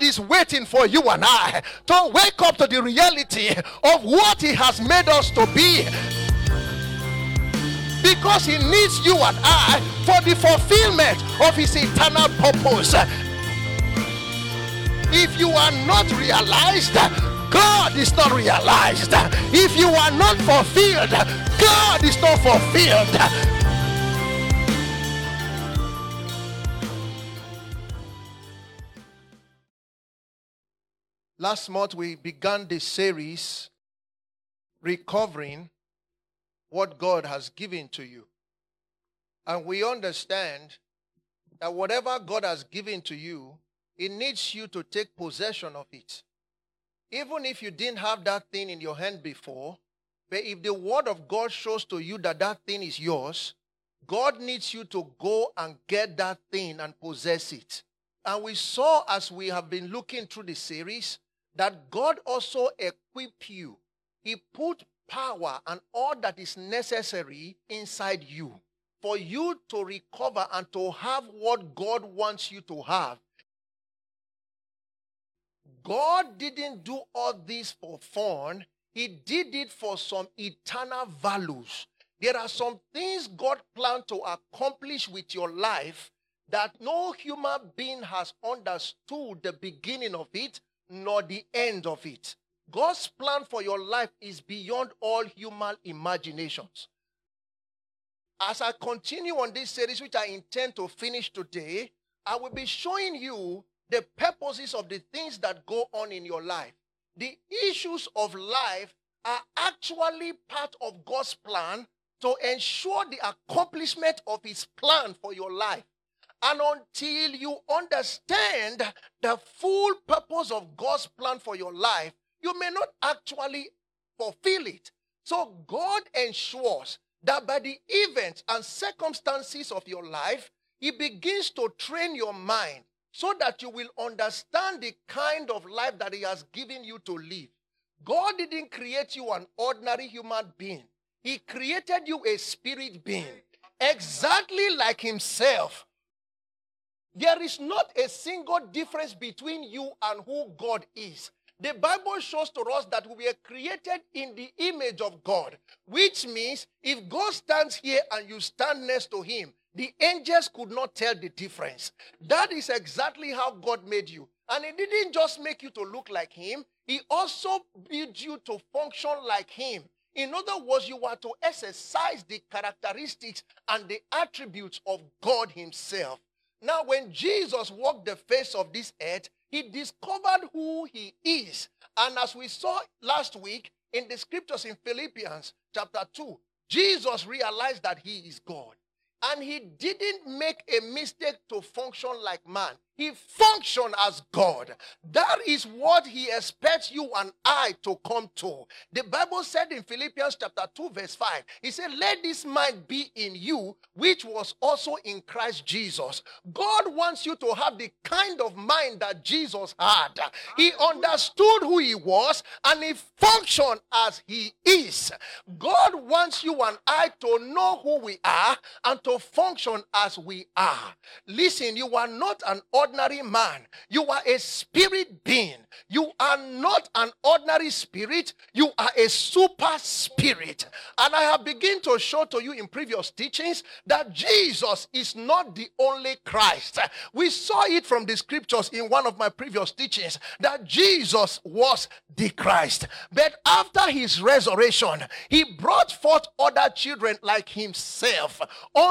God is waiting for you and I to wake up to the reality of what He has made us to be. Because He needs you and I for the fulfillment of His eternal purpose. If you are not realized, God is not realized. If you are not fulfilled, God is not fulfilled. Last month, we began the series recovering what God has given to you. And we understand that whatever God has given to you, it needs you to take possession of it. Even if you didn't have that thing in your hand before, but if the word of God shows to you that that thing is yours, God needs you to go and get that thing and possess it. And we saw as we have been looking through the series that God also equip you. He put power and all that is necessary inside you for you to recover and to have what God wants you to have. God didn't do all this for fun. He did it for some eternal values. There are some things God planned to accomplish with your life that no human being has understood the beginning of it nor the end of it. God's plan for your life is beyond all human imaginations. As I continue on this series, which I intend to finish today, I will be showing you the purposes of the things that go on in your life. The issues of life are actually part of God's plan to ensure the accomplishment of His plan for your life. And until you understand the full purpose of God's plan for your life, you may not actually fulfill it. So God ensures that by the events and circumstances of your life, He begins to train your mind so that you will understand the kind of life that He has given you to live. God didn't create you an ordinary human being, He created you a spirit being, exactly like Himself. There is not a single difference between you and who God is. The Bible shows to us that we were created in the image of God, which means if God stands here and you stand next to him, the angels could not tell the difference. That is exactly how God made you. And He didn't just make you to look like Him, He also built you to function like Him. In other words, you are to exercise the characteristics and the attributes of God Himself. Now, when Jesus walked the face of this earth, he discovered who he is. And as we saw last week in the scriptures in Philippians chapter 2, Jesus realized that he is God. And he didn't make a mistake to function like man. He functioned as God. That is what he expects you and I to come to. The Bible said in Philippians chapter 2, verse 5, he said, Let this mind be in you, which was also in Christ Jesus. God wants you to have the kind of mind that Jesus had. He understood who he was and he functioned as he is. God wants you and I to know who we are and to function as we are. Listen, you are not an ordinary man. You are a spirit being. You are not an ordinary spirit. You are a super spirit. And I have begun to show to you in previous teachings that Jesus is not the only Christ. We saw it from the scriptures in one of my previous teachings that Jesus was the Christ. But after his resurrection, he brought forth other children like himself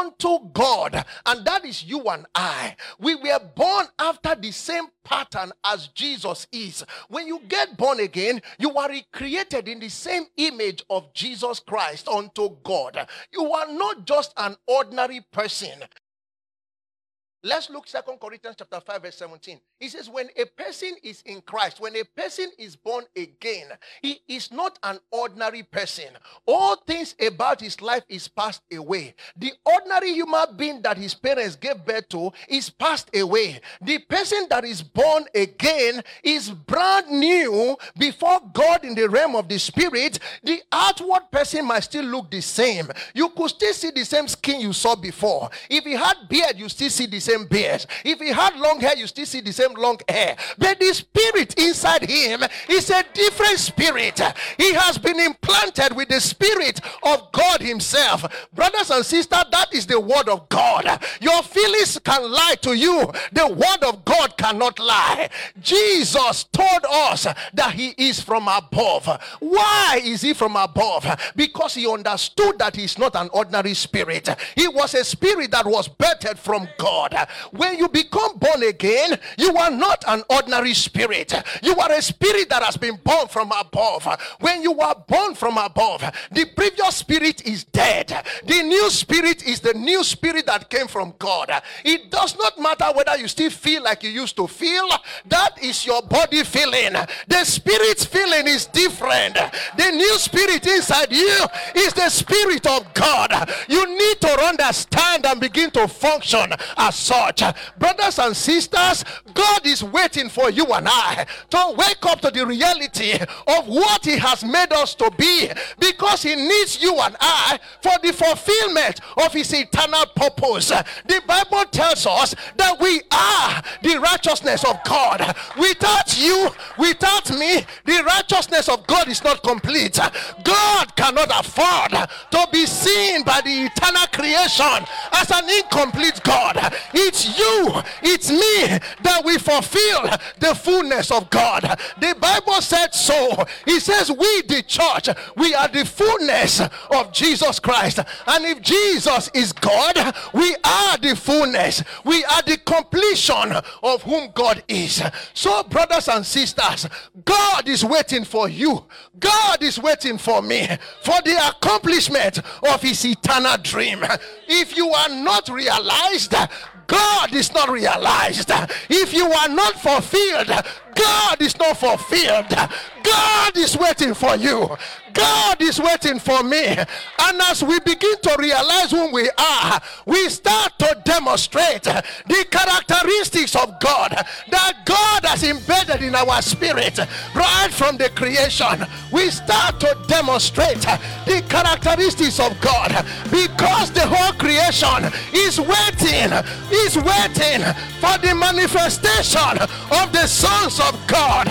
unto God. And that is you and I. We were born after the same pattern as Jesus is. When you get born again, you are recreated in the same image of Jesus Christ unto God. You are not just an ordinary person. Let's look Second Corinthians chapter 5 verse 17. He says when a person is in Christ, when a person is born again, he is not an ordinary person. All things about his life is passed away. The ordinary human being that his parents gave birth to is passed away. The person that is born again is brand new before God in the realm of the spirit. The outward person might still look the same. You could still see the same skin you saw before. If he had beard, you still see the same beard. If he had long hair, you still see the same long hair. But the spirit inside him is a different spirit. He has been implanted with the spirit of God Himself. Brothers and sisters, that is the word of God. Your feelings can lie to you, the word of God cannot lie. Jesus told us that He is from above. Why is He from above? Because He understood that He's not an ordinary spirit, He was a spirit that was birthed from God. When you become born again, you are not an ordinary spirit, you are a spirit that has been born from above. When you are born from above, the previous spirit is dead, the new spirit is the new spirit that came from God. It does not matter whether you still feel like you used to feel, that is your body feeling. The spirit's feeling is different. The new spirit inside you is the spirit of God. You need to understand and begin to function as such. Brothers and sisters, God is waiting for you and I to wake up to the reality of what He has made us to be because He needs you and I for the fulfillment of His eternal purpose. The Bible tells us that we are the righteousness of God. Without you, without me, the righteousness of God is not complete. God cannot afford to be seen by the eternal creation as an incomplete God. It's you, it's me that we fulfill the fullness of God. The Bible said so. He says, We, the church, we are the fullness of Jesus Christ. And if Jesus is God, we are the fullness, we are the completion of whom God is. So, brothers and sisters, God is waiting for you, God is waiting for me for the accomplishment of His eternal dream. If you are not realized, God is not realized. If you are not fulfilled, God is not fulfilled. God is waiting for you. God is waiting for me. And as we begin to realize who we are, we start to demonstrate the characteristics of God that God has embedded in our spirit right from the creation. We start to demonstrate the characteristics of God because the whole creation is waiting, is waiting for the manifestation of the sons of God.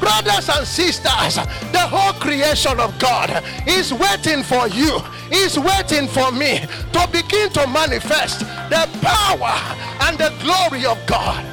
Brothers and sisters, the whole creation of God is waiting for you, is waiting for me to begin to manifest the power and the glory of God.